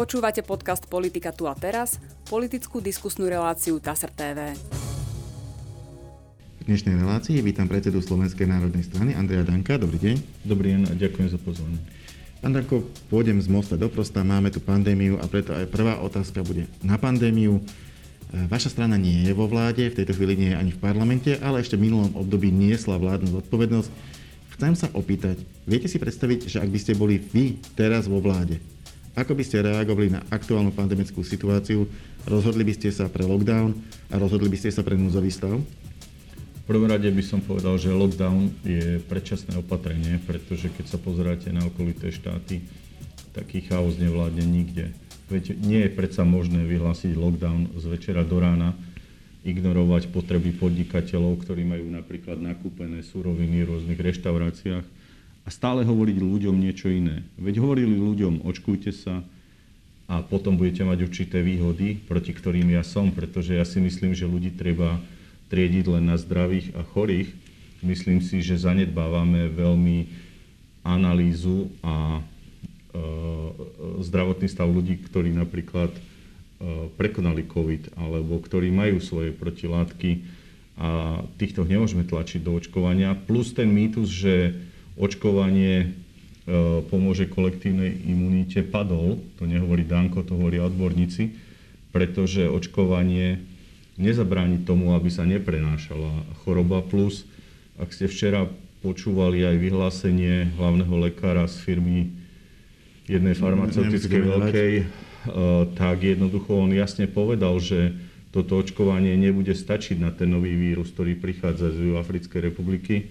Počúvate podcast Politika tu a teraz, politickú diskusnú reláciu TASR TV. V dnešnej relácii vítam predsedu Slovenskej národnej strany Andreja Danka. Dobrý deň. Dobrý deň a ďakujem za pozvanie. Pán Danko, pôjdem z mosta do prosta, máme tu pandémiu a preto aj prvá otázka bude na pandémiu. E, vaša strana nie je vo vláde, v tejto chvíli nie je ani v parlamente, ale ešte v minulom období niesla vládnu zodpovednosť. Chcem sa opýtať, viete si predstaviť, že ak by ste boli vy teraz vo vláde, ako by ste reagovali na aktuálnu pandemickú situáciu? Rozhodli by ste sa pre lockdown a rozhodli by ste sa pre núzový stav? Prvom rade by som povedal, že lockdown je predčasné opatrenie, pretože keď sa pozeráte na okolité štáty, taký chaos nevládne nikde. Veď nie je predsa možné vyhlásiť lockdown z večera do rána, ignorovať potreby podnikateľov, ktorí majú napríklad nakúpené suroviny v rôznych reštauráciách a stále hovoriť ľuďom niečo iné. Veď hovorili ľuďom, očkujte sa a potom budete mať určité výhody, proti ktorým ja som, pretože ja si myslím, že ľudí treba triediť len na zdravých a chorých. Myslím si, že zanedbávame veľmi analýzu a e, zdravotný stav ľudí, ktorí napríklad e, prekonali COVID alebo ktorí majú svoje protilátky a týchto nemôžeme tlačiť do očkovania. Plus ten mýtus, že očkovanie e, pomôže kolektívnej imunite, padol. To nehovorí Danko, to hovoria odborníci, pretože očkovanie nezabráni tomu, aby sa neprenášala choroba. Plus, ak ste včera počúvali aj vyhlásenie hlavného lekára z firmy jednej farmaceutickej veľkej, e, tak jednoducho on jasne povedal, že toto očkovanie nebude stačiť na ten nový vírus, ktorý prichádza z Africkej republiky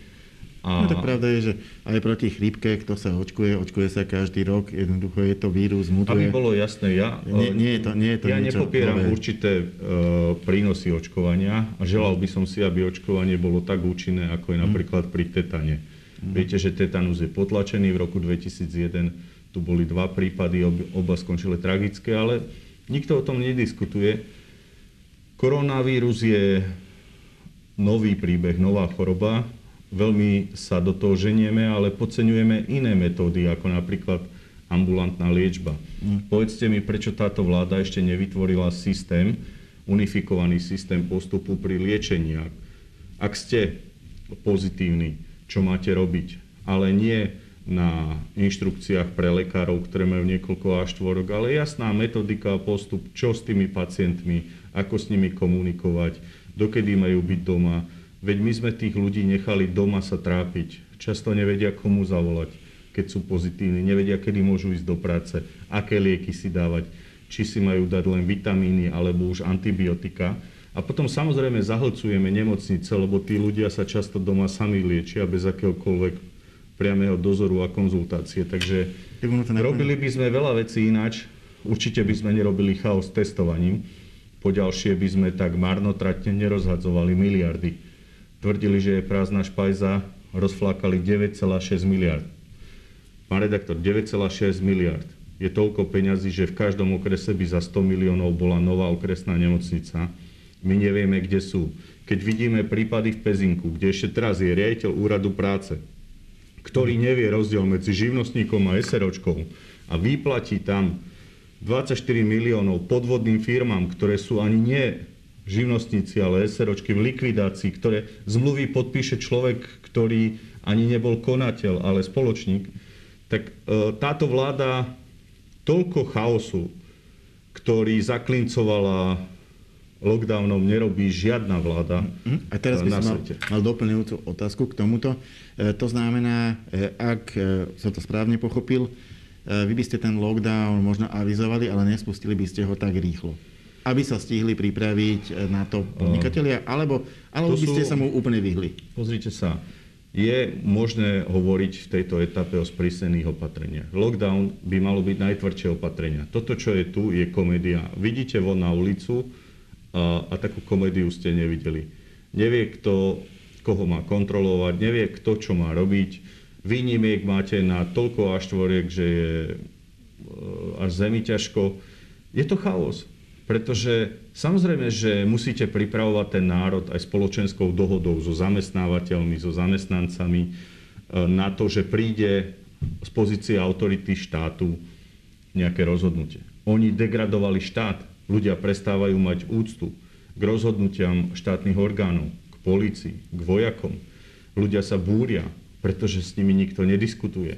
a... No tak pravda je, že aj proti chrípke, kto sa očkuje, očkuje sa každý rok. Jednoducho je to vírus, mutuje. Aby bolo jasné, ja, nie, nie je to, nie je to ja nepopieram nové. určité uh, prínosy očkovania a želal by som si, aby očkovanie bolo tak účinné, ako je mm. napríklad pri tetane. Mm. Viete, že tetanus je potlačený. V roku 2001 tu boli dva prípady, oba skončili tragické, ale nikto o tom nediskutuje. Koronavírus je nový príbeh, nová choroba, veľmi sa do toho ženieme, ale podceňujeme iné metódy, ako napríklad ambulantná liečba. Mm. Povedzte mi, prečo táto vláda ešte nevytvorila systém, unifikovaný systém postupu pri liečení. Ak ste pozitívni, čo máte robiť, ale nie na inštrukciách pre lekárov, ktoré majú niekoľko až štvorok, ale jasná metodika a postup, čo s tými pacientmi, ako s nimi komunikovať, dokedy majú byť doma, Veď my sme tých ľudí nechali doma sa trápiť. Často nevedia, komu zavolať, keď sú pozitívni. Nevedia, kedy môžu ísť do práce, aké lieky si dávať, či si majú dať len vitamíny alebo už antibiotika. A potom samozrejme zahlcujeme nemocnice, lebo tí ľudia sa často doma sami liečia bez akéhokoľvek priamého dozoru a konzultácie. Takže robili by sme veľa vecí ináč. Určite by sme nerobili chaos testovaním. Poďalšie by sme tak marnotratne nerozhadzovali miliardy tvrdili, že je prázdna špajza, rozflákali 9,6 miliard. Pán redaktor, 9,6 miliard je toľko peňazí, že v každom okrese by za 100 miliónov bola nová okresná nemocnica. My nevieme, kde sú. Keď vidíme prípady v Pezinku, kde ešte teraz je riaditeľ úradu práce, ktorý nevie rozdiel medzi živnostníkom a SROčkou a vyplatí tam 24 miliónov podvodným firmám, ktoré sú ani nie živnostníci, ale SROčky v likvidácii, ktoré zmluvy podpíše človek, ktorý ani nebol konateľ, ale spoločník, tak e, táto vláda toľko chaosu, ktorý zaklincovala lockdownom, nerobí žiadna vláda. A teraz by som mal, mal doplňujúcu otázku k tomuto. E, to znamená, e, ak som to správne pochopil, vy by ste ten lockdown možno avizovali, ale nespustili by ste ho tak rýchlo aby sa stihli pripraviť eh, na to podnikatelia, alebo, alebo to by ste sú... sa mu úplne vyhli? Pozrite sa, je možné hovoriť v tejto etape o sprísnených opatreniach. Lockdown by malo byť najtvrdšie opatrenia. Toto, čo je tu, je komédia. Vidíte von na ulicu a, a takú komédiu ste nevideli. Nevie, kto koho má kontrolovať, nevie, kto čo má robiť. Výnimiek máte na toľko až tvoriek, že je eh, až zemi ťažko. Je to chaos. Pretože samozrejme, že musíte pripravovať ten národ aj spoločenskou dohodou so zamestnávateľmi, so zamestnancami e, na to, že príde z pozície autority štátu nejaké rozhodnutie. Oni degradovali štát. Ľudia prestávajú mať úctu k rozhodnutiam štátnych orgánov, k policii, k vojakom. Ľudia sa búria, pretože s nimi nikto nediskutuje.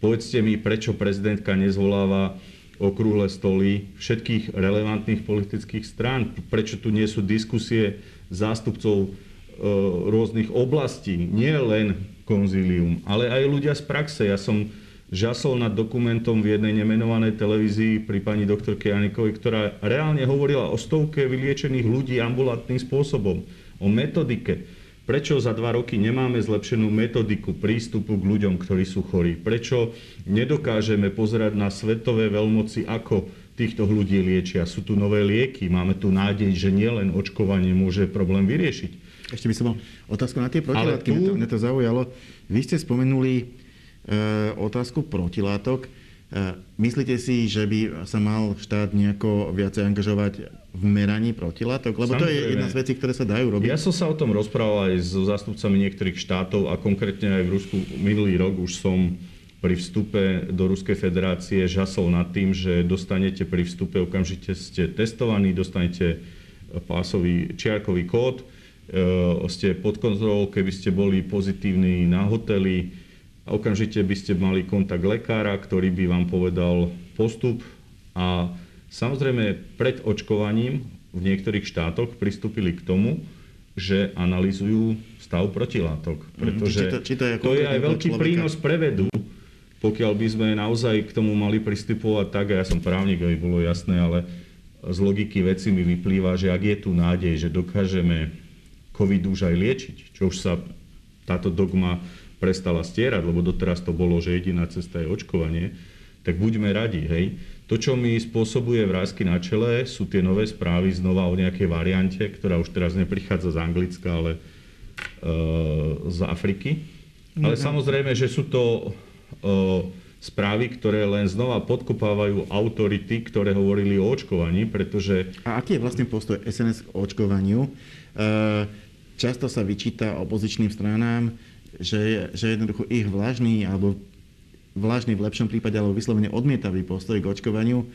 Povedzte mi, prečo prezidentka nezvoláva okrúhle stoly všetkých relevantných politických strán, prečo tu nie sú diskusie zástupcov e, rôznych oblastí, nie len konzílium, ale aj ľudia z praxe. Ja som žasol nad dokumentom v jednej nemenovanej televízii pri pani doktorke Janikovej, ktorá reálne hovorila o stovke vyliečených ľudí ambulantným spôsobom, o metodike. Prečo za dva roky nemáme zlepšenú metodiku prístupu k ľuďom, ktorí sú chorí? Prečo nedokážeme pozerať na svetové veľmoci, ako týchto ľudí liečia? Sú tu nové lieky, máme tu nádej, že nielen očkovanie môže problém vyriešiť. Ešte by som mal otázku na tie protilátky. Tu... Mne, to, mne to zaujalo. Vy ste spomenuli e, otázku protilátok. E, myslíte si, že by sa mal štát nejako viacej angažovať v meraní protilátok? Lebo Samozrejme. to je jedna z vecí, ktoré sa dajú robiť. Ja som sa o tom rozprával aj so zástupcami niektorých štátov a konkrétne aj v Rusku minulý rok už som pri vstupe do Ruskej federácie žasol nad tým, že dostanete pri vstupe okamžite ste testovaní, dostanete pásový čiarkový kód, e, ste pod kontrolou, keby ste boli pozitívni na hoteli, a okamžite by ste mali kontakt lekára, ktorý by vám povedal postup a samozrejme pred očkovaním v niektorých štátoch pristúpili k tomu, že analizujú stav protilátok. Mhm. Pretože či to, či to je, to je aj veľký človeka. prínos pre vedu, pokiaľ by sme naozaj k tomu mali pristupovať tak, a ja som právnik, aby bolo jasné, ale z logiky veci mi vyplýva, že ak je tu nádej, že dokážeme COVID už aj liečiť, čo už sa táto dogma prestala stierať, lebo doteraz to bolo, že jediná cesta je očkovanie, tak buďme radi, hej. To, čo mi spôsobuje vrázky na čele, sú tie nové správy znova o nejakej variante, ktorá už teraz neprichádza z Anglicka, ale e, z Afriky. Ale mm-hmm. samozrejme, že sú to e, správy, ktoré len znova podkopávajú autority, ktoré hovorili o očkovaní, pretože... A aký je vlastne postoj SNS k očkovaniu? E, často sa vyčíta opozičným stranám, že, že jednoducho ich vlažný alebo vlažný v lepšom prípade, alebo vyslovene odmietavý postoj k očkovaniu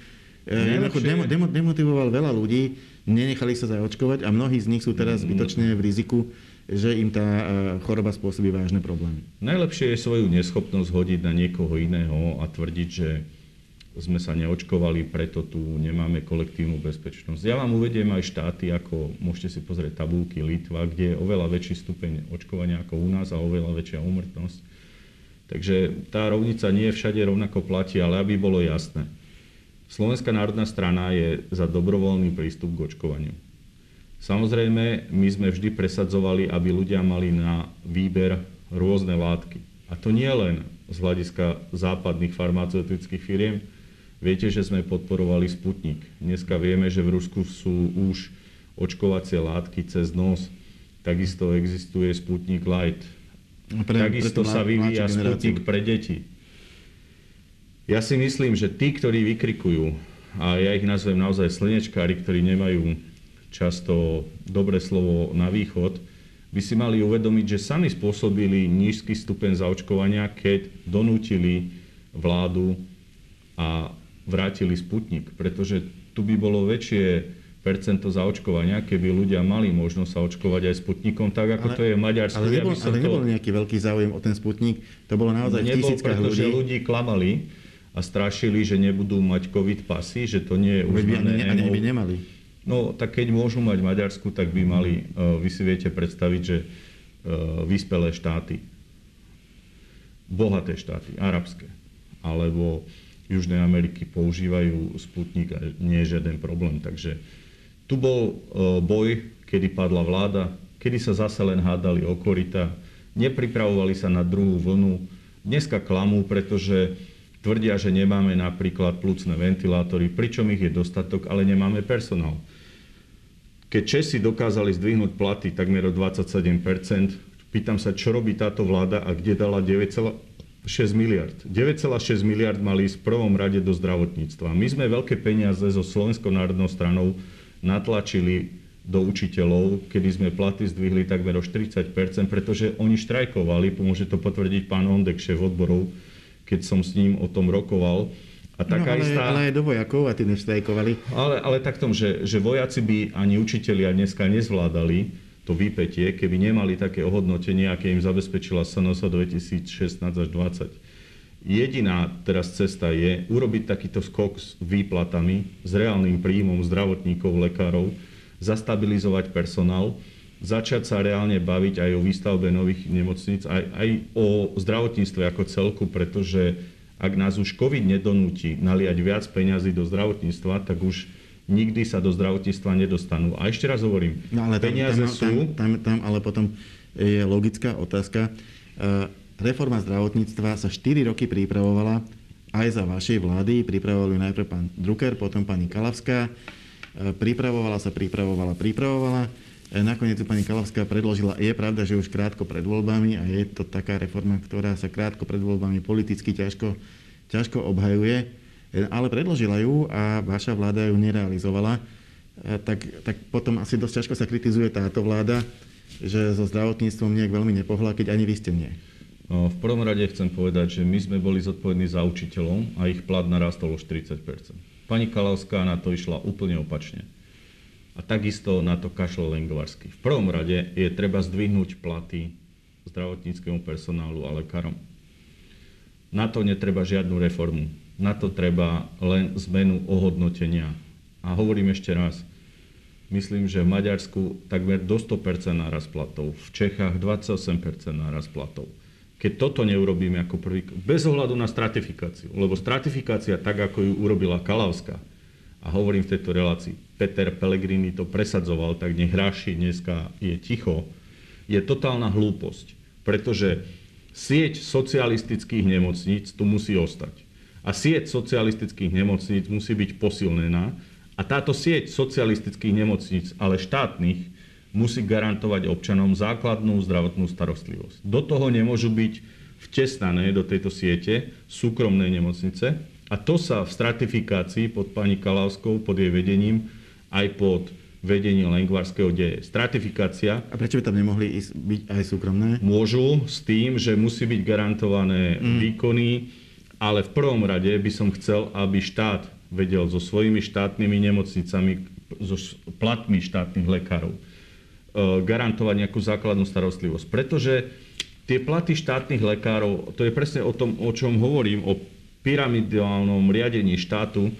e, jednoducho demo, demo, demotivoval veľa ľudí, nenechali sa zaočkovať a mnohí z nich sú teraz mm. zbytočne v riziku, že im tá e, choroba spôsobí vážne problémy. Najlepšie je svoju neschopnosť hodiť na niekoho iného a tvrdiť, že sme sa neočkovali, preto tu nemáme kolektívnu bezpečnosť. Ja vám uvediem aj štáty, ako môžete si pozrieť tabulky Litva, kde je oveľa väčší stupeň očkovania ako u nás a oveľa väčšia úmrtnosť. Takže tá rovnica nie všade rovnako platí, ale aby bolo jasné. Slovenská národná strana je za dobrovoľný prístup k očkovaniu. Samozrejme, my sme vždy presadzovali, aby ľudia mali na výber rôzne látky. A to nie len z hľadiska západných farmaceutických firiem, Viete, že sme podporovali Sputnik. Dneska vieme, že v Rusku sú už očkovacie látky cez nos. Takisto existuje Sputnik Light. Pre, Takisto pre sa vyvíja Sputnik pre deti. Ja si myslím, že tí, ktorí vykrikujú, a ja ich nazvem naozaj slnečkári, ktorí nemajú často dobré slovo na východ, by si mali uvedomiť, že sami spôsobili nízky stupeň zaočkovania, keď donútili vládu a vrátili Sputnik, pretože tu by bolo väčšie percento zaočkovania, keby ľudia mali možnosť sa očkovať aj Sputnikom, tak ako ale, to je v Maďarsku. Ale nebol, ja ale to... nebol nejaký veľký záujem o ten Sputnik, to bolo naozaj nebol, v pretože ľudí. ľudí klamali a strašili, že nebudú mať COVID pasy, že to nie je uznané. Ani, ani by nemali. No, tak keď môžu mať Maďarsku, tak by mali, uh, vy si viete predstaviť, že uh, vyspelé štáty, bohaté štáty, arabské, alebo Južnej Ameriky používajú Sputnik a nie je žiaden problém. Takže tu bol e, boj, kedy padla vláda, kedy sa zase len hádali o korita, nepripravovali sa na druhú vlnu. Dneska klamú, pretože tvrdia, že nemáme napríklad plúcne ventilátory, pričom ich je dostatok, ale nemáme personál. Keď Česi dokázali zdvihnúť platy takmer o 27% pýtam sa, čo robí táto vláda a kde dala 9, 6 miliard. 9,6 miliard mali ísť v prvom rade do zdravotníctva. My sme veľké peniaze so Slovenskou národnou stranou natlačili do učiteľov, kedy sme platy zdvihli takmer o 40% pretože oni štrajkovali, pomôže to potvrdiť pán Ondek, šéf odborov, keď som s ním o tom rokoval. A taká no, ale, istá... ale aj do vojakov a tí nestrajkovali. Ale, ale tak tom, že, že vojaci by ani učitelia dneska nezvládali to výpetie, keby nemali také ohodnotenie, aké im zabezpečila SNOSA 2016 až 2020. Jediná teraz cesta je urobiť takýto skok s výplatami, s reálnym príjmom zdravotníkov, lekárov, zastabilizovať personál, začať sa reálne baviť aj o výstavbe nových nemocníc, aj, aj o zdravotníctve ako celku, pretože ak nás už COVID nedonúti naliať viac peňazí do zdravotníctva, tak už nikdy sa do zdravotníctva nedostanú. A ešte raz hovorím, no, ale tam, peniaze tam, sú... Tam, tam, tam ale potom je logická otázka. Uh, reforma zdravotníctva sa 4 roky pripravovala aj za vašej vlády. Pripravovali najprv pán Drucker, potom pani Kalavská. Uh, pripravovala sa, pripravovala, pripravovala. Uh, nakoniec pani Kalavská predložila, je pravda, že už krátko pred voľbami a je to taká reforma, ktorá sa krátko pred voľbami politicky ťažko, ťažko obhajuje ale predložila ju a vaša vláda ju nerealizovala, tak, tak potom asi dosť ťažko sa kritizuje táto vláda, že so zdravotníctvom nejak veľmi nepohla, keď ani vy ste nie. V prvom rade chcem povedať, že my sme boli zodpovední za učiteľov a ich plat narastol o 40% Pani Kalavská na to išla úplne opačne. A takisto na to kašlo Lengvarsky. V prvom rade je treba zdvihnúť platy zdravotníckému personálu a lekárom. Na to netreba žiadnu reformu na to treba len zmenu ohodnotenia. A hovorím ešte raz, myslím, že v Maďarsku takmer do 100% náraz platov, v Čechách 28% náraz platov. Keď toto neurobíme ako prvý, bez ohľadu na stratifikáciu, lebo stratifikácia, tak ako ju urobila Kalavská, a hovorím v tejto relácii, Peter Pellegrini to presadzoval, tak nech Ráši dneska je ticho, je totálna hlúposť, pretože sieť socialistických nemocníc tu musí ostať a sieť socialistických nemocníc musí byť posilnená a táto sieť socialistických nemocníc, ale štátnych, musí garantovať občanom základnú zdravotnú starostlivosť. Do toho nemôžu byť vtesnané do tejto siete súkromné nemocnice a to sa v stratifikácii pod pani Kalavskou, pod jej vedením, aj pod vedením Lengvarského deje. Stratifikácia... A prečo by tam nemohli ísť, byť aj súkromné? Môžu s tým, že musí byť garantované mm. výkony, ale v prvom rade by som chcel, aby štát vedel so svojimi štátnymi nemocnicami, so platmi štátnych lekárov, e, garantovať nejakú základnú starostlivosť. Pretože tie platy štátnych lekárov, to je presne o tom, o čom hovorím, o pyramidálnom riadení štátu,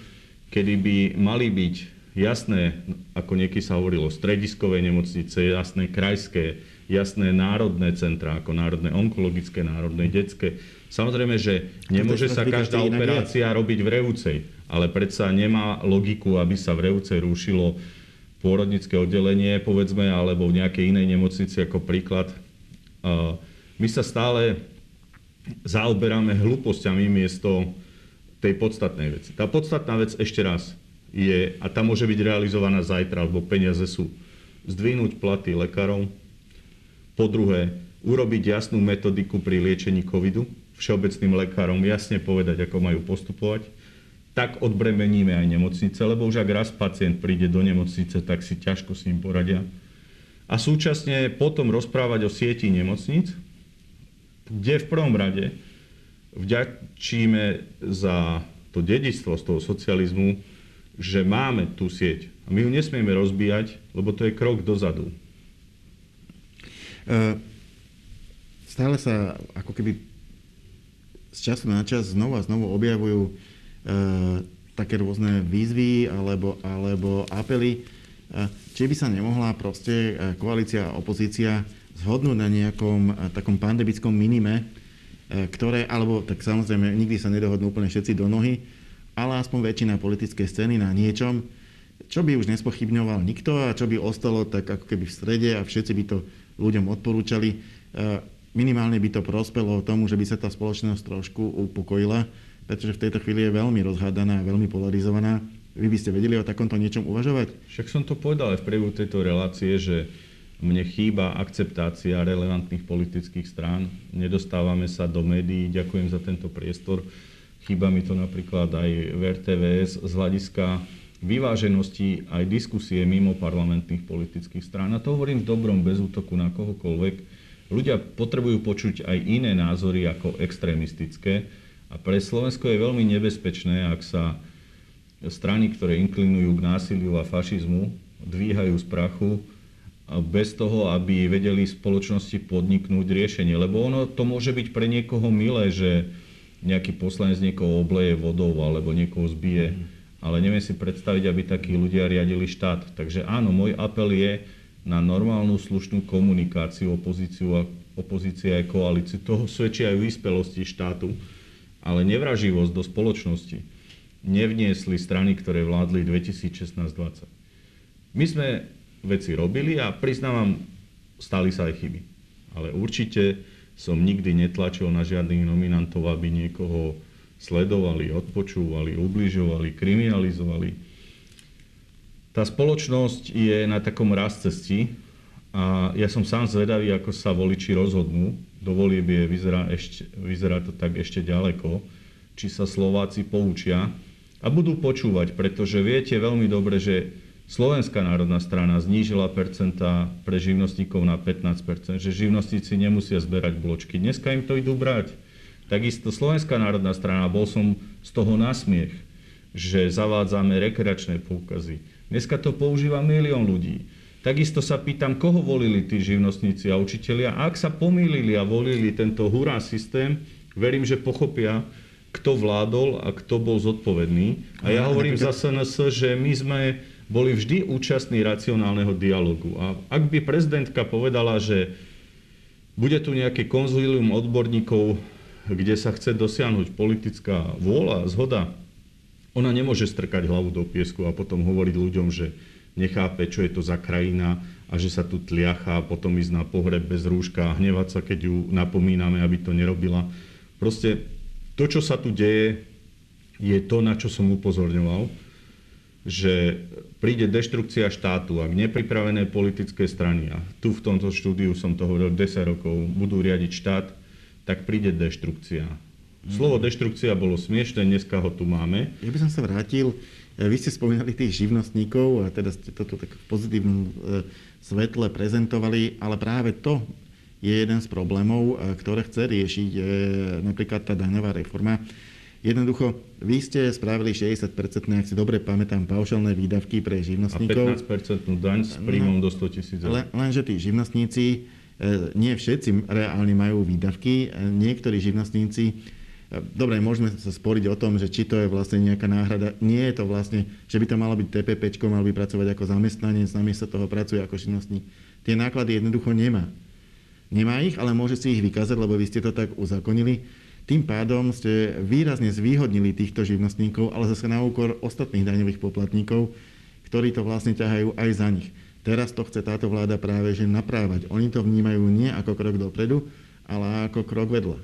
kedy by mali byť jasné, ako niekedy sa hovorilo, strediskové nemocnice, jasné krajské, jasné národné centra, ako národné onkologické, národné detské, Samozrejme, že nemôže sa každá operácia robiť v Revúcej, ale predsa nemá logiku, aby sa v Revúcej rušilo pôrodnické oddelenie, povedzme, alebo v nejakej inej nemocnici ako príklad. My sa stále zaoberáme hlúpostiami miesto tej podstatnej veci. Tá podstatná vec ešte raz je, a tá môže byť realizovaná zajtra, lebo peniaze sú, zdvihnúť platy lekárov, po druhé, urobiť jasnú metodiku pri liečení covidu, všeobecným lekárom jasne povedať, ako majú postupovať, tak odbremeníme aj nemocnice, lebo už ak raz pacient príde do nemocnice, tak si ťažko s ním poradia. A súčasne potom rozprávať o sieti nemocnic, kde v prvom rade vďačíme za to dedictvo z toho socializmu, že máme tú sieť. A my ju nesmieme rozbíjať, lebo to je krok dozadu. Uh, stále sa ako keby z času na čas znovu a znovu objavujú e, také rôzne výzvy alebo, alebo apely. E, či by sa nemohla proste e, koalícia a opozícia zhodnúť na nejakom e, takom pandemickom minime, e, ktoré, alebo tak samozrejme nikdy sa nedohodnú úplne všetci do nohy, ale aspoň väčšina politickej scény na niečom, čo by už nespochybňoval nikto a čo by ostalo tak ako keby v strede a všetci by to ľuďom odporúčali. Minimálne by to prospelo tomu, že by sa tá spoločnosť trošku upokojila, pretože v tejto chvíli je veľmi rozhádaná a veľmi polarizovaná. Vy by ste vedeli o takomto niečom uvažovať? Však som to povedal aj v priebehu tejto relácie, že mne chýba akceptácia relevantných politických strán. Nedostávame sa do médií. Ďakujem za tento priestor. Chýba mi to napríklad aj v RTVS z hľadiska vyváženosti aj diskusie mimo parlamentných politických strán. A to hovorím v dobrom, bez útoku na kohokoľvek ľudia potrebujú počuť aj iné názory ako extrémistické. A pre Slovensko je veľmi nebezpečné, ak sa strany, ktoré inklinujú k násiliu a fašizmu, dvíhajú z prachu bez toho, aby vedeli spoločnosti podniknúť riešenie. Lebo ono to môže byť pre niekoho milé, že nejaký poslanec niekoho obleje vodou alebo niekoho zbije. Mm. Ale neviem si predstaviť, aby takí ľudia riadili štát. Takže áno, môj apel je na normálnu slušnú komunikáciu opozíciu a opozícia aj koalíciu. Toho svedčia aj vyspelosti štátu, ale nevraživosť do spoločnosti nevniesli strany, ktoré vládli 2016-2020. My sme veci robili a priznávam, stali sa aj chyby. Ale určite som nikdy netlačil na žiadnych nominantov, aby niekoho sledovali, odpočúvali, ubližovali, kriminalizovali. Tá spoločnosť je na takom raz cesti a ja som sám zvedavý, ako sa voliči rozhodnú. Do volieb je, vyzerá, ešte, vyzerá to tak ešte ďaleko, či sa Slováci poučia a budú počúvať, pretože viete veľmi dobre, že Slovenská národná strana znížila percenta pre živnostníkov na 15%, že živnostníci nemusia zberať bločky. Dneska im to idú brať. Takisto Slovenská národná strana, bol som z toho nasmiech, že zavádzame rekreačné poukazy. Dneska to používa milión ľudí. Takisto sa pýtam, koho volili tí živnostníci a učitelia. A ak sa pomýlili a volili tento hurá systém, verím, že pochopia, kto vládol a kto bol zodpovedný. A ja hovorím za SNS, že my sme boli vždy účastní racionálneho dialogu. A ak by prezidentka povedala, že bude tu nejaké konzílium odborníkov, kde sa chce dosiahnuť politická vôľa, zhoda, ona nemôže strkať hlavu do piesku a potom hovoriť ľuďom, že nechápe, čo je to za krajina a že sa tu tliacha potom ísť na pohreb bez rúška a hnevať sa, keď ju napomíname, aby to nerobila. Proste to, čo sa tu deje, je to, na čo som upozorňoval že príde deštrukcia štátu, ak nepripravené politické strany, a tu v tomto štúdiu som to hovoril 10 rokov, budú riadiť štát, tak príde deštrukcia. Slovo mhm. deštrukcia bolo smiešné, dneska ho tu máme. Ja by som sa vrátil, e, vy ste spomínali tých živnostníkov a teda ste toto tak v pozitívnom e, svetle prezentovali, ale práve to je jeden z problémov, e, ktoré chce riešiť napríklad tá daňová reforma Jednoducho, vy ste spravili 60 ak si dobre pamätám, paušálne výdavky pre živnostníkov. A 15 daň s príjmom no, do 100 tisíc len, Lenže tí živnostníci, nie všetci reálne majú výdavky. Niektorí živnostníci, dobre, môžeme sa sporiť o tom, že či to je vlastne nejaká náhrada. Nie je to vlastne, že by to malo byť TPP, mal by pracovať ako zamestnanec, namiesto toho pracuje ako živnostník. Tie náklady jednoducho nemá. Nemá ich, ale môže si ich vykázať, lebo vy ste to tak uzakonili tým pádom ste výrazne zvýhodnili týchto živnostníkov, ale zase na úkor ostatných daňových poplatníkov, ktorí to vlastne ťahajú aj za nich. Teraz to chce táto vláda práve že naprávať. Oni to vnímajú nie ako krok dopredu, ale ako krok vedľa.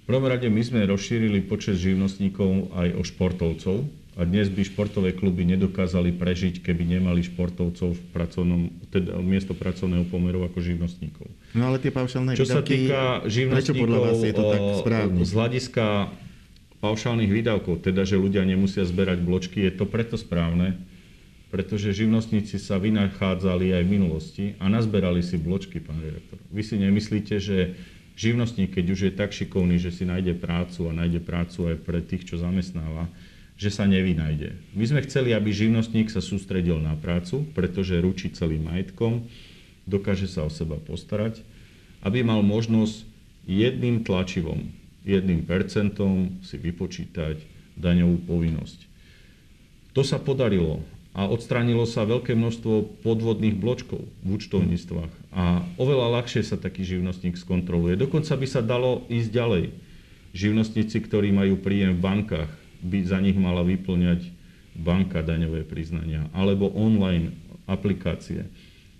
V prvom rade my sme rozšírili počet živnostníkov aj o športovcov, a dnes by športové kluby nedokázali prežiť, keby nemali športovcov v pracovnom, teda miesto pracovného pomeru ako živnostníkov. No ale tie paušálne Čo sa týka živnostníkov podľa vás je to tak správne? z hľadiska paušálnych výdavkov, teda že ľudia nemusia zberať bločky, je to preto správne, pretože živnostníci sa vynachádzali aj v minulosti a nazberali si bločky, pán redaktor. Vy si nemyslíte, že živnostník, keď už je tak šikovný, že si nájde prácu a nájde prácu aj pre tých, čo zamestnáva, že sa nevynajde. My sme chceli, aby živnostník sa sústredil na prácu, pretože ručí celým majetkom, dokáže sa o seba postarať, aby mal možnosť jedným tlačivom, jedným percentom si vypočítať daňovú povinnosť. To sa podarilo a odstránilo sa veľké množstvo podvodných bločkov v účtovníctvách a oveľa ľahšie sa taký živnostník skontroluje. Dokonca by sa dalo ísť ďalej. Živnostníci, ktorí majú príjem v bankách, by za nich mala vyplňať banka daňové priznania alebo online aplikácie.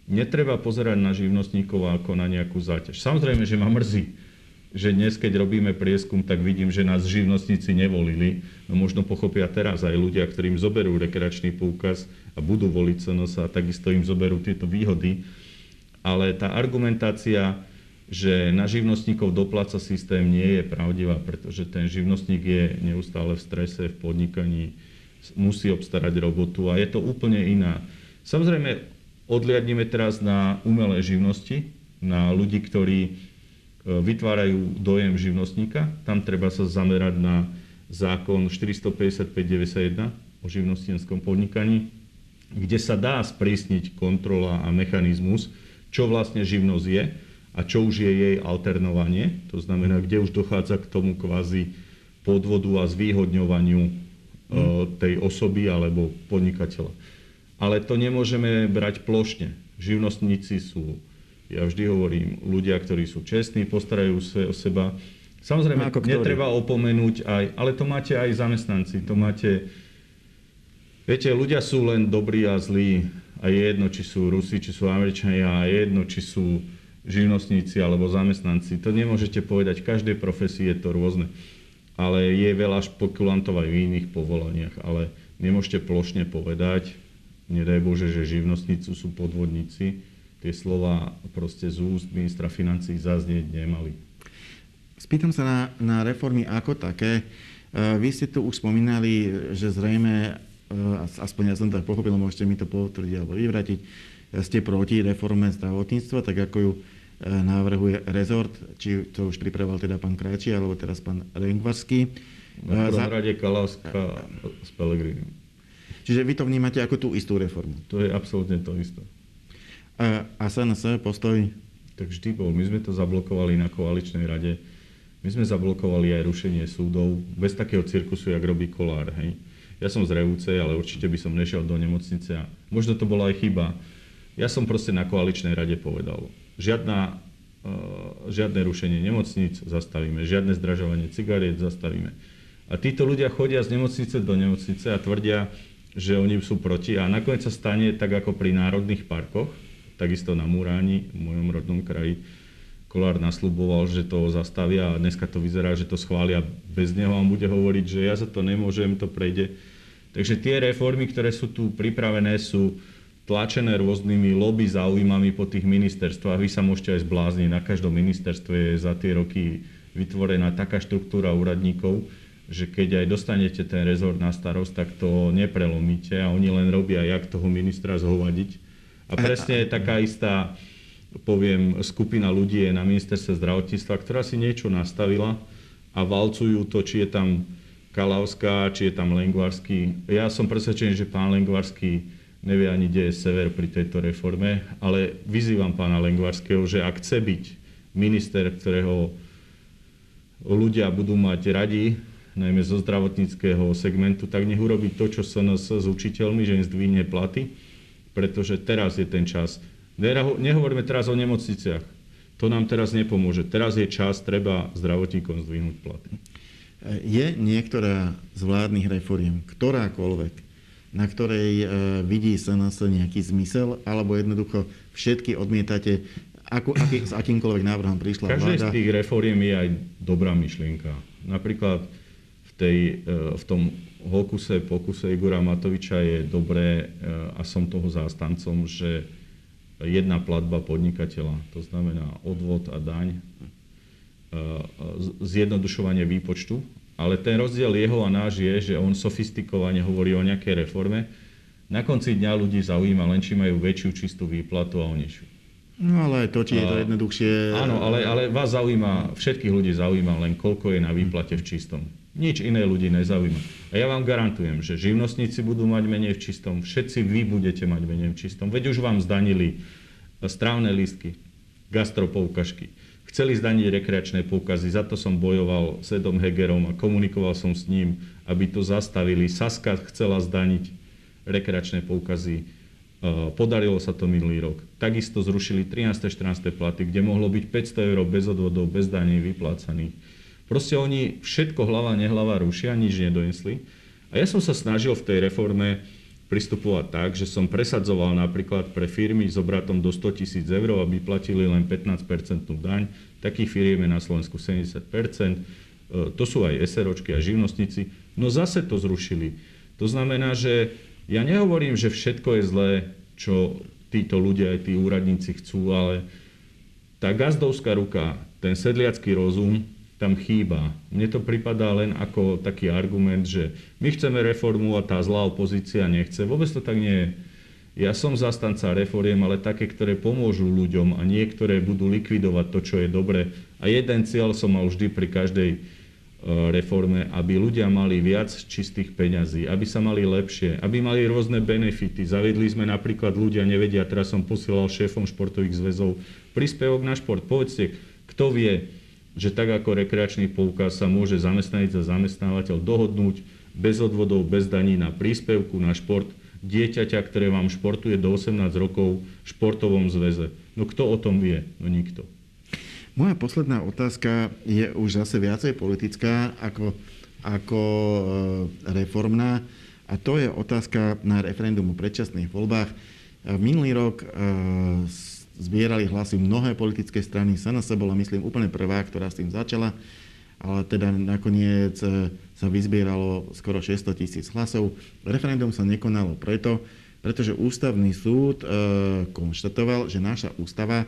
Netreba pozerať na živnostníkov ako na nejakú záťaž. Samozrejme, že ma mrzí, že dnes, keď robíme prieskum, tak vidím, že nás živnostníci nevolili. No možno pochopia teraz aj ľudia, ktorým zoberú rekreačný poukaz a budú voliť CNS a takisto im zoberú tieto výhody. Ale tá argumentácia že na živnostníkov dopláca systém nie je pravdivá, pretože ten živnostník je neustále v strese, v podnikaní, musí obstarať robotu a je to úplne iná. Samozrejme, odliadneme teraz na umelé živnosti, na ľudí, ktorí vytvárajú dojem živnostníka. Tam treba sa zamerať na zákon 455-91 o živnostenskom podnikaní, kde sa dá sprísniť kontrola a mechanizmus, čo vlastne živnosť je a čo už je jej alternovanie. To znamená, kde už dochádza k tomu kvázi podvodu a zvýhodňovaniu mm. tej osoby alebo podnikateľa. Ale to nemôžeme brať plošne. Živnostníci sú, ja vždy hovorím, ľudia, ktorí sú čestní, postarajú sa o seba, Samozrejme, no, netreba opomenúť aj, ale to máte aj zamestnanci, to máte, viete, ľudia sú len dobrí a zlí a je jedno, či sú Rusi, či sú Američania a je jedno, či sú živnostníci alebo zamestnanci. To nemôžete povedať, v každej profesii je to rôzne. Ale je veľa špekulantov aj v iných povolaniach, ale nemôžete plošne povedať, nedaj Bože, že živnostníci sú podvodníci. Tie slova proste z úst ministra financí zaznieť nemali. Spýtam sa na, na reformy ako také. E, vy ste tu už spomínali, že zrejme, e, aspoň ja som tak pochopil, môžete mi to potvrdiť alebo vyvratiť, ste proti reforme zdravotníctva, tak ako ju e, navrhuje rezort, či to už pripravoval teda pán Krajčí, alebo teraz pán Rengvarský. Na prvom rade Kalavská s Pelegrinim. Čiže vy to vnímate ako tú istú reformu? To je absolútne to isté. A, a SNS postoj? Tak vždy bol. My sme to zablokovali na koaličnej rade my sme zablokovali aj rušenie súdov bez takého cirkusu, jak robí Kolár. Hej. Ja som z Revúcej, ale určite by som nešiel do nemocnice a možno to bola aj chyba. Ja som proste na koaličnej rade povedal, žiadna, uh, žiadne rušenie nemocnic zastavíme, žiadne zdražovanie cigariet zastavíme. A títo ľudia chodia z nemocnice do nemocnice a tvrdia, že oni sú proti a nakoniec sa stane tak ako pri národných parkoch, takisto na Muráni, v mojom rodnom kraji, Kolár nasľuboval, že to zastavia a dneska to vyzerá, že to schvália bez neho a bude hovoriť, že ja za to nemôžem, to prejde. Takže tie reformy, ktoré sú tu pripravené, sú tlačené rôznymi lobby záujmami po tých ministerstvách. Vy sa môžete aj zblázniť. Na každom ministerstve je za tie roky vytvorená taká štruktúra úradníkov, že keď aj dostanete ten rezort na starosť, tak to neprelomíte a oni len robia, jak toho ministra zhovadiť. A presne je taká istá poviem, skupina ľudí je na ministerstve zdravotníctva, ktorá si niečo nastavila a valcujú to, či je tam Kalavská, či je tam Lengvarský. Ja som presvedčený, že pán Lengvarský nevie ani, kde je sever pri tejto reforme, ale vyzývam pána Lengvarského, že ak chce byť minister, ktorého ľudia budú mať radi, najmä zo zdravotníckého segmentu, tak nech urobí to, čo SNS s učiteľmi, že im zdvihne platy, pretože teraz je ten čas. Nehovoríme teraz o nemocniciach. To nám teraz nepomôže. Teraz je čas, treba zdravotníkom zdvihnúť platy. Je niektorá z vládnych reforiem, ktorákoľvek, na ktorej e, vidí SNS nejaký zmysel, alebo jednoducho všetky odmietate, ako, aký, s akýmkoľvek návrhom prišla Každej vláda? z tých reforiem je aj dobrá myšlienka. Napríklad v, tej, e, v tom hokuse, pokuse Igora Matoviča je dobré, e, a som toho zástancom, že jedna platba podnikateľa, to znamená odvod a daň, e, zjednodušovanie výpočtu, ale ten rozdiel jeho a náš je, že on sofistikovane hovorí o nejakej reforme. Na konci dňa ľudí zaujíma len, či majú väčšiu čistú výplatu a o nižšiu. No ale to, či je to jednoduchšie. Áno, ale, ale vás zaujíma, všetkých ľudí zaujíma len, koľko je na výplate v čistom. Nič iné ľudí nezaujíma. A ja vám garantujem, že živnostníci budú mať menej v čistom, všetci vy budete mať menej v čistom. Veď už vám zdanili strávne lístky, gastropoukažky. Chceli zdaniť rekreačné poukazy, za to som bojoval s Edom Hegerom a komunikoval som s ním, aby to zastavili. Saska chcela zdaniť rekreačné poukazy, podarilo sa to minulý rok. Takisto zrušili 13. 14. platy, kde mohlo byť 500 eur bez odvodov, bez daní vyplácaných Proste oni všetko hlava, nehlava rušia, nič nedonesli. A ja som sa snažil v tej reforme pristupovať tak, že som presadzoval napríklad pre firmy s obratom do 100 tisíc eur, aby platili len 15 daň. Takých firiem je na Slovensku 70 e, To sú aj SROčky a živnostníci. No zase to zrušili. To znamená, že ja nehovorím, že všetko je zlé, čo títo ľudia, aj tí úradníci chcú, ale tá gazdovská ruka, ten sedliacký rozum, tam chýba. Mne to pripadá len ako taký argument, že my chceme reformu a tá zlá opozícia nechce. Vôbec to tak nie je. Ja som zastanca reforiem, ale také, ktoré pomôžu ľuďom a niektoré budú likvidovať to, čo je dobre. A jeden cieľ som mal vždy pri každej reforme, aby ľudia mali viac čistých peňazí, aby sa mali lepšie, aby mali rôzne benefity. Zaviedli sme napríklad, ľudia nevedia, teraz som posielal šéfom športových zväzov príspevok na šport. Povedzte, kto vie, že tak ako rekreačný poukaz sa môže zamestnanec a zamestnávateľ dohodnúť bez odvodov, bez daní na príspevku na šport dieťaťa, ktoré vám športuje do 18 rokov v športovom zväze. No kto o tom vie? No nikto. Moja posledná otázka je už zase viacej politická ako, ako e, reformná a to je otázka na referendum o predčasných voľbách. E, minulý rok e, zbierali hlasy mnohé politické strany. SNS bola, myslím, úplne prvá, ktorá s tým začala, ale teda nakoniec sa vyzbieralo skoro 600 tisíc hlasov. Referendum sa nekonalo preto, pretože ústavný súd konštatoval, že naša ústava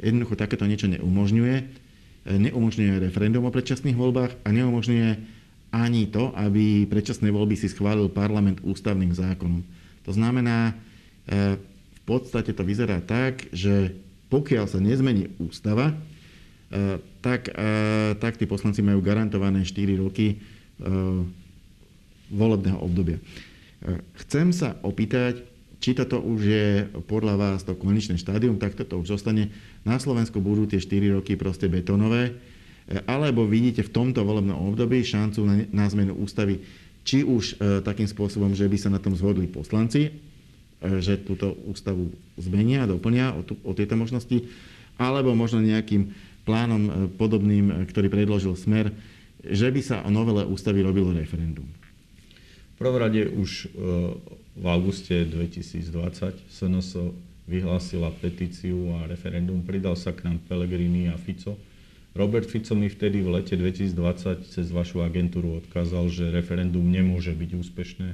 jednoducho takéto niečo neumožňuje. E, neumožňuje referendum o predčasných voľbách a neumožňuje ani to, aby predčasné voľby si schválil parlament ústavným zákonom. To znamená, e, podstate to vyzerá tak, že pokiaľ sa nezmení ústava, e, tak, tak tí poslanci majú garantované 4 roky volebného obdobia. Chcem sa opýtať, či toto už je podľa vás to konečné štádium, tak toto už zostane. Na Slovensku budú tie 4 roky proste betonové, alebo vidíte v tomto volebnom období šancu na, na zmenu ústavy, či už e, takým spôsobom, že by sa na tom zhodli poslanci, e, že túto ústavu zmenia, doplnia o, tu, o tieto možnosti, alebo možno nejakým plánom e, podobným, e, ktorý predložil Smer, že by sa o novele ústavy robilo referendum. V prvom rade už e, v auguste 2020 SNS vyhlásila petíciu a referendum, pridal sa k nám Pellegrini a Fico. Robert Fico mi vtedy v lete 2020 cez vašu agentúru odkázal, že referendum nemôže byť úspešné,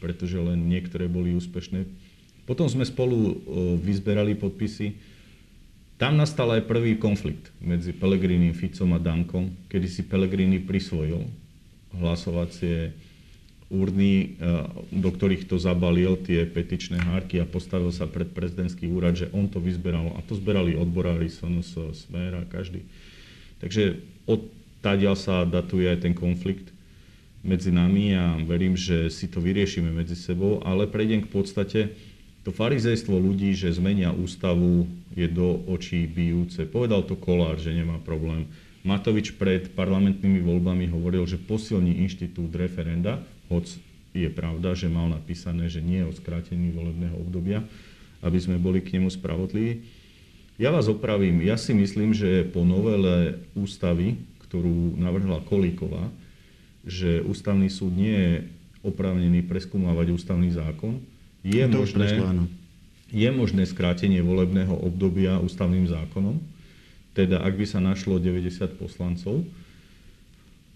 pretože len niektoré boli úspešné. Potom sme spolu e, vyzberali podpisy. Tam nastal aj prvý konflikt medzi Pellegrini, Ficom a Dankom, kedy si Pellegrini prisvojil hlasovacie urny, eh, do ktorých to zabalil, tie petičné hárky a postavil sa pred prezidentský úrad, že on to vyzberal. A to zberali odborári, SNS, Smer a každý. Takže odtadiaľ sa datuje aj ten konflikt medzi nami a verím, že si to vyriešime medzi sebou, ale prejdem k podstate. To farizejstvo ľudí, že zmenia ústavu, je do očí bijúce. Povedal to Kolár, že nemá problém. Matovič pred parlamentnými voľbami hovoril, že posilní inštitút referenda, hoc je pravda, že mal napísané, že nie o skrátení volebného obdobia, aby sme boli k nemu spravodliví. Ja vás opravím. Ja si myslím, že po novele ústavy, ktorú navrhla Kolíková, že ústavný súd nie je oprávnený preskúmavať ústavný zákon, je možné, je možné skrátenie volebného obdobia ústavným zákonom. Teda ak by sa našlo 90 poslancov,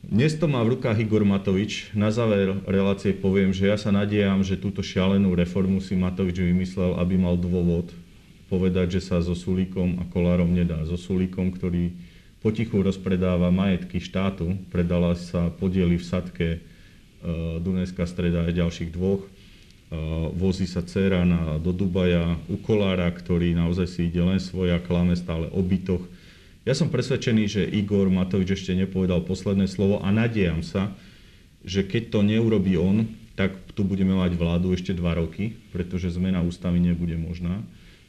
dnes to má v rukách Igor Matovič. Na záver relácie poviem, že ja sa nadejam, že túto šialenú reformu si Matovič vymyslel, aby mal dôvod povedať, že sa so Sulíkom a Kolárom nedá. So Sulíkom, ktorý potichu rozpredáva majetky štátu, predala sa podiely v Sadke, e, Dunajská streda aj ďalších dvoch. E, vozí sa dcera na, do Dubaja u Kolára, ktorý naozaj si ide len svoja, klame stále o bytoch ja som presvedčený, že Igor Matovič ešte nepovedal posledné slovo a nadejam sa, že keď to neurobí on, tak tu budeme mať vládu ešte dva roky, pretože zmena ústavy nebude možná.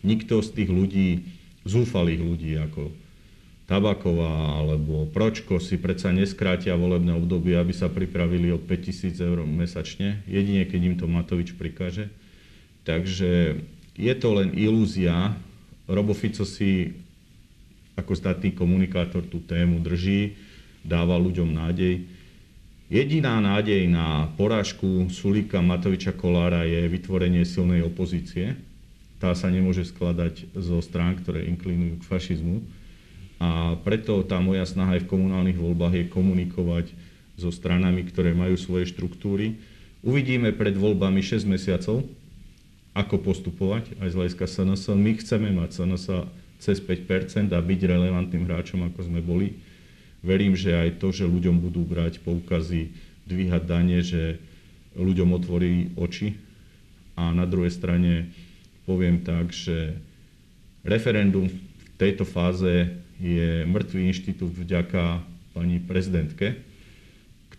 Nikto z tých ľudí, zúfalých ľudí ako Tabaková alebo Pročko si predsa neskrátia volebné obdobie, aby sa pripravili o 5000 eur mesačne, jedine keď im to Matovič prikáže. Takže je to len ilúzia. Robo Fico si ako statný komunikátor tú tému drží, dáva ľuďom nádej. Jediná nádej na porážku Sulíka Matoviča Kolára je vytvorenie silnej opozície. Tá sa nemôže skladať zo strán, ktoré inklinujú k fašizmu. A preto tá moja snaha aj v komunálnych voľbách je komunikovať so stranami, ktoré majú svoje štruktúry. Uvidíme pred voľbami 6 mesiacov, ako postupovať aj z hľadiska SNS. My chceme mať SNS cez 5% a byť relevantným hráčom, ako sme boli. Verím, že aj to, že ľuďom budú brať poukazy, dvíhať dane, že ľuďom otvorí oči. A na druhej strane poviem tak, že referendum v tejto fáze je mŕtvý inštitút vďaka pani prezidentke,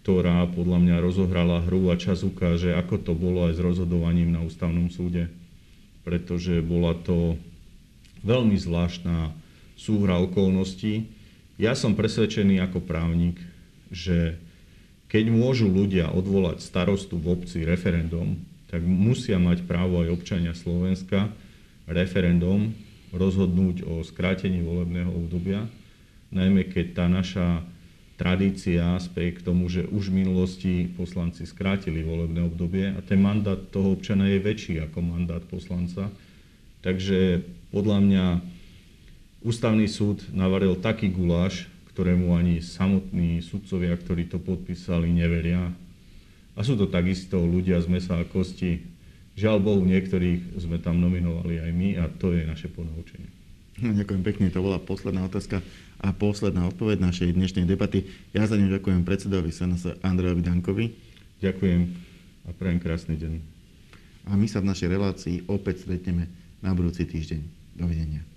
ktorá podľa mňa rozohrala hru a čas ukáže, ako to bolo aj s rozhodovaním na ústavnom súde. Pretože bola to veľmi zvláštna súhra okolností. Ja som presvedčený ako právnik, že keď môžu ľudia odvolať starostu v obci referendum, tak musia mať právo aj občania Slovenska referendum rozhodnúť o skrátení volebného obdobia, najmä keď tá naša tradícia speje k tomu, že už v minulosti poslanci skrátili volebné obdobie a ten mandát toho občana je väčší ako mandát poslanca. Takže podľa mňa ústavný súd navaril taký guláš, ktorému ani samotní sudcovia, ktorí to podpísali, neveria. A sú to takisto ľudia z mesa a kosti. Žiaľ Bohu, niektorých sme tam nominovali aj my a to je naše ponaučenie. No, ďakujem pekne, to bola posledná otázka a posledná odpoveď našej dnešnej debaty. Ja za ňu ďakujem predsedovi SNS Andrejovi Dankovi. Ďakujem a prajem krásny deň. A my sa v našej relácii opäť stretneme na budúci týždeň. Dovidenia.